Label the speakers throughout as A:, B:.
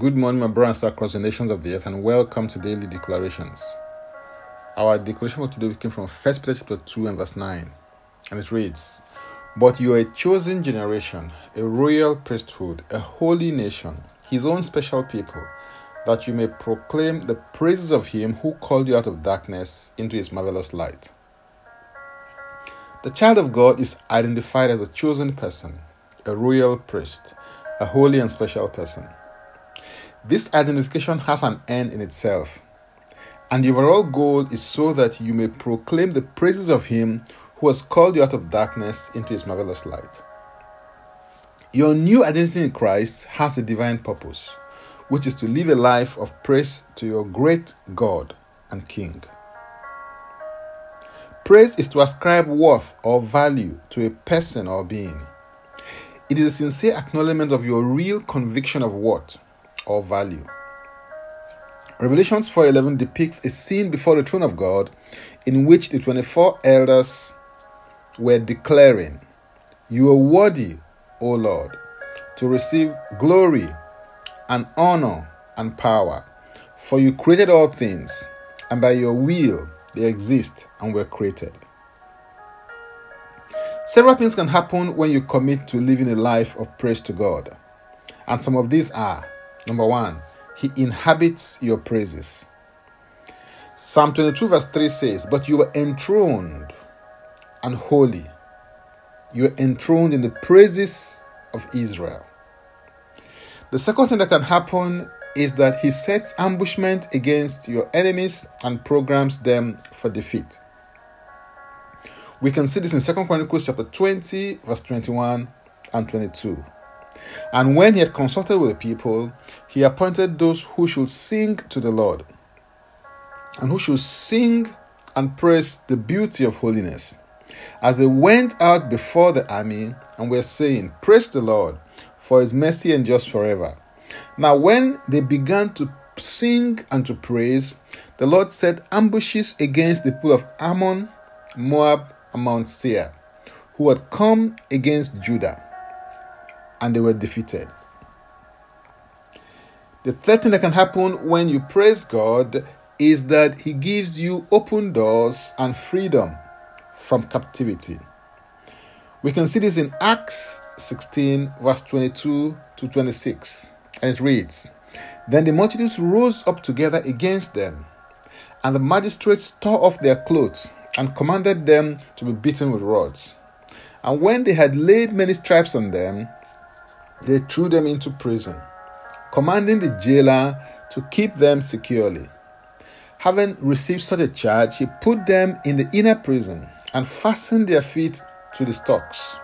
A: Good morning, my brothers across the nations of the earth, and welcome to Daily Declarations. Our declaration for today came from 1 Peter chapter 2 and verse 9, and it reads, But you are a chosen generation, a royal priesthood, a holy nation, his own special people, that you may proclaim the praises of him who called you out of darkness into his marvelous light. The child of God is identified as a chosen person, a royal priest, a holy and special person. This identification has an end in itself, and the overall goal is so that you may proclaim the praises of Him who has called you out of darkness into His marvelous light. Your new identity in Christ has a divine purpose, which is to live a life of praise to your great God and King. Praise is to ascribe worth or value to a person or being. It is a sincere acknowledgement of your real conviction of what or value. Revelations 4:11 depicts a scene before the throne of God in which the 24 elders were declaring, "You are worthy, O Lord, to receive glory and honor and power, for you created all things, and by your will they exist and were created." Several things can happen when you commit to living a life of praise to God. And some of these are number one, He inhabits your praises. Psalm 22, verse 3 says, But you are enthroned and holy. You are enthroned in the praises of Israel. The second thing that can happen is that He sets ambushment against your enemies and programs them for defeat. We can see this in 2 Chronicles chapter 20, verse 21 and 22. And when he had consulted with the people, he appointed those who should sing to the Lord, and who should sing and praise the beauty of holiness. As they went out before the army and were saying, Praise the Lord, for his mercy endures forever. Now, when they began to sing and to praise, the Lord set ambushes against the people of Ammon, Moab, and Mount Seir, who had come against Judah, and they were defeated. The third thing that can happen when you praise God is that He gives you open doors and freedom from captivity. We can see this in Acts 16, verse 22 to 26, and it reads Then the multitudes rose up together against them, and the magistrates tore off their clothes and commanded them to be beaten with rods. And when they had laid many stripes on them, they threw them into prison, commanding the jailer to keep them securely. Having received such a charge, he put them in the inner prison and fastened their feet to the stocks.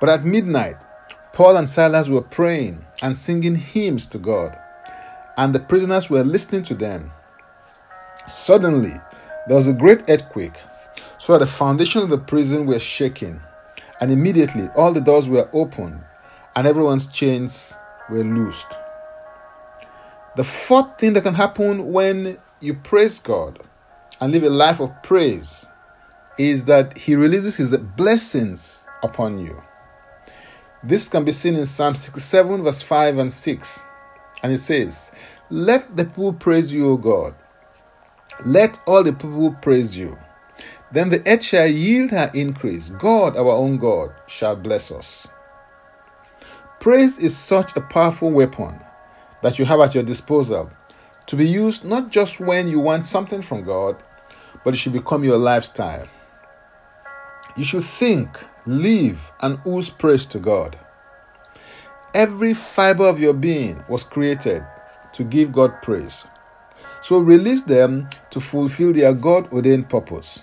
A: But at midnight, Paul and Silas were praying and singing hymns to God, and the prisoners were listening to them. Suddenly, there was a great earthquake, so that the foundations of the prison were shaken, and immediately all the doors were opened, and everyone's chains were loosed. The fourth thing that can happen when you praise God and live a life of praise is that He releases His blessings upon you. This can be seen in Psalm 67, verse 5 and 6. And it says, Let the people praise you, O God. Let all the people praise you. Then the earth shall yield her increase. God, our own God, shall bless us. Praise is such a powerful weapon that you have at your disposal to be used not just when you want something from God, but it should become your lifestyle. You should think, live, and ooze praise to God. Every fiber of your being was created to give God praise. So release them to fulfill their God ordained purpose.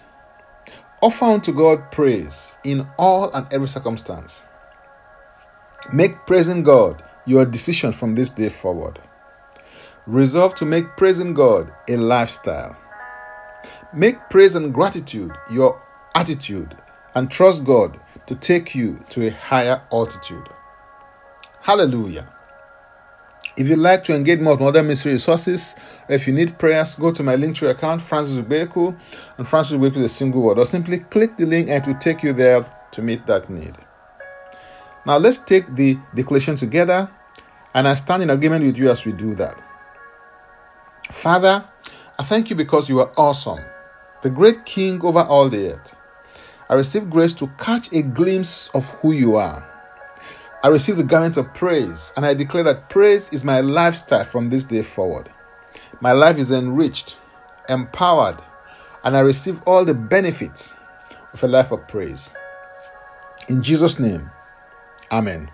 A: Offer unto God praise in all and every circumstance. Make praising God your decision from this day forward. Resolve to make praising God a lifestyle. Make praise and gratitude your attitude and trust God to take you to a higher altitude. Hallelujah. If you'd like to engage more other ministry resources, if you need prayers, go to my Linktree account, Francis Ubeku, and Francis Ubeku is a single word, or simply click the link and it will take you there to meet that need. Now let's take the declaration together And I stand in agreement with you as we do that. Father, I thank you because you are awesome, the great King over all the earth. I receive grace to catch a glimpse of who you are. I receive the garment of praise, and I declare that praise is my lifestyle from this day forward. My life is enriched, empowered, and I receive all the benefits of a life of praise. In Jesus' name, Amen.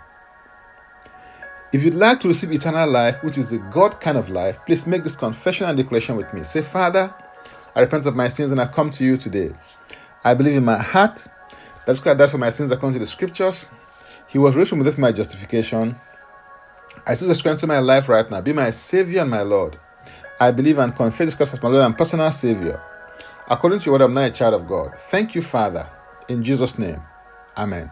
A: If you'd like to receive eternal life, which is the God kind of life, please make this confession and declaration with me. Say, Father, I repent of my sins and I come to you today. I believe in my heart that God died for my sins according to the scriptures. He was raised from for my justification. I see the strength to my life right now. Be my Savior and my Lord. I believe and confess Christ as my Lord and personal Savior. According to your word, I'm now a child of God. Thank you, Father. In Jesus' name. Amen.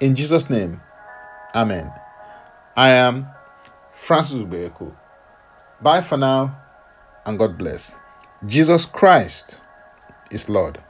A: In Jesus' name, Amen. I am Francis Ubeku. Bye for now and God bless. Jesus Christ is Lord.